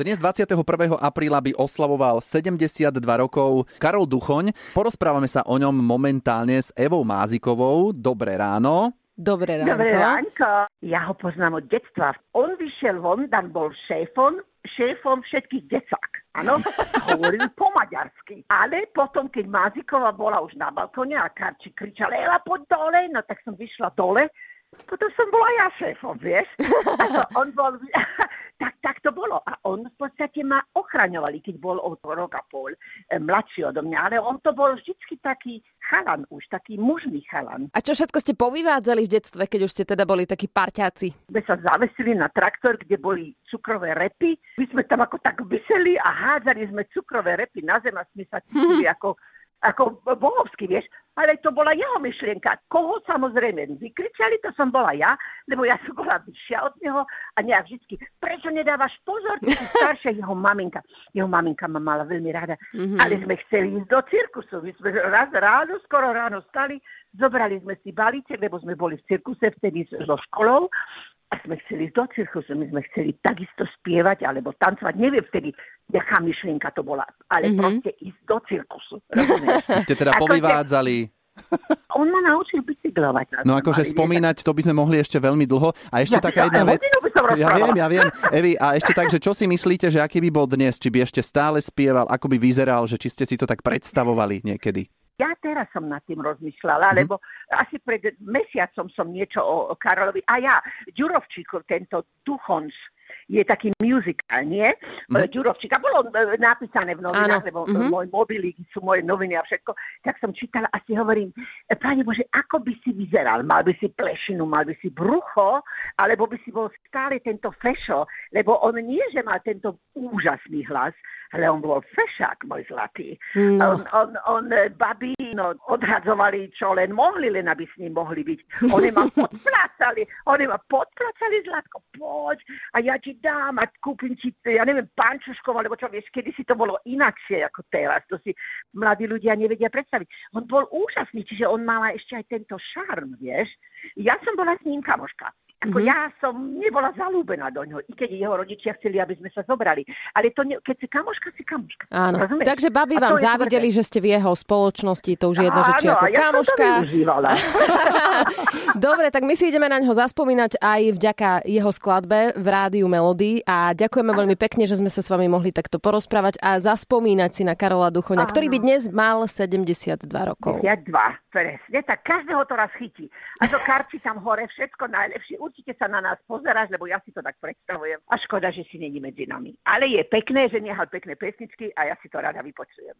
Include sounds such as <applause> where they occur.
Dnes 21. apríla by oslavoval 72 rokov Karol Duchoň. Porozprávame sa o ňom momentálne s Evou Mázikovou. Dobré ráno. Dobré ránko. Dobré ránko. Ja ho poznám od detstva. On vyšiel von, tam bol šéfom, šéfom všetkých decák. Áno, <laughs> hovoril po maďarsky. Ale potom, keď Máziková bola už na balkóne a Karči kričal, Ela, poď dole, no tak som vyšla dole. Potom som bola ja šéfom, vieš. <laughs> A to on bol, tak, tak to bolo. A on v podstate ma ochraňovali, keď bol o rok a pol e, mladší odo mňa. Ale on to bol vždycky taký chalan už, taký mužný chalan. A čo všetko ste povyvádzali v detstve, keď už ste teda boli takí parťáci? sme sa zavesili na traktor, kde boli cukrové repy. My sme tam ako tak vyseli a hádzali sme cukrové repy na zem a sme sa cítili <laughs> ako, ako bohovský, vieš. Ale to bola jeho myšlienka. Koho samozrejme vykričali, to som bola ja, lebo ja som bola vyššia od neho a nejak vždycky, prečo nedávaš pozor, ty si staršia jeho maminka. Jeho maminka ma mala veľmi rada, mm-hmm. ale sme chceli ísť do cirkusu. My sme raz ráno, skoro ráno stali, zobrali sme si balíček, lebo sme boli v cirkuse vtedy so školou a sme chceli do cirkusu, my sme chceli takisto spievať alebo tancovať. Neviem vtedy, jaká myšlienka to bola, ale mm-hmm. proste ísť do cirkusu. Rozumieš? <laughs> Ste teda Akože- povyvádzali. <laughs> On ma naučil bicyklovať. No akože spomínať, to by sme mohli ešte veľmi dlho. A ešte Ja taká jedna vec. Ja viem, ja viem. Evi, a ešte tak, že čo si myslíte, že aký by bol dnes? Či by ešte stále spieval, ako by vyzeral, že či ste si to tak predstavovali niekedy? Ja teraz som nad tým rozmýšľala, lebo asi pred mesiacom som niečo o, Karolovi. A ja, Ďurovčíkov, tento Duchonš, je taký musical, nie? Mm. Ďurovčík. A bolo e, napísané v novinách, Áno. lebo Mhm. môj mobilík sú moje noviny a všetko. Tak som čítala a si hovorím, Pane Bože, ako by si vyzeral? Mal by si plešinu, mal by si brucho, alebo by si bol stále tento fešo, lebo on nie, že mal tento úžasný hlas, ale on bol fešák, môj zlatý. No. On, on, on babi no, odhadzovali, čo len mohli, len aby s ním mohli byť. Oni ma <laughs> podplácali, oni ma podplácali, Zlatko, poď a ja ti dám a kúpim ti, ja neviem, pančuškov, alebo čo, vieš, kedy si to bolo inakšie ako teraz. To si mladí ľudia nevedia predstaviť. On bol úžasný, čiže on mal ešte aj tento šarm, vieš. Ja som bola s ním kamoška. Ako Mhm. ja som nebola zalúbená do ňoho, i keď jeho rodičia chceli, aby sme sa zobrali. Ale to ne, keď si kamoška, si kamoška. Áno. Rozumieš? Takže babi vám závideli, že ste v jeho spoločnosti, to už je jedno, že či ako ja kamoška. <laughs> Dobre, tak my si ideme na ňo zaspomínať aj vďaka jeho skladbe v rádiu Melody a ďakujeme veľmi pekne, že sme sa s vami mohli takto porozprávať a zaspomínať si na Karola Duchoňa, ktorý by dnes mal 72 rokov. Ja dva, presne, tak každého to raz chytí. A to karči tam hore, všetko najlepšie. Určite sa na nás pozeráš, lebo ja si to tak predstavujem. A škoda, že si není medzi nami. Ale je pekné, že nehal pekné pesničky a ja si to rada vypočujem.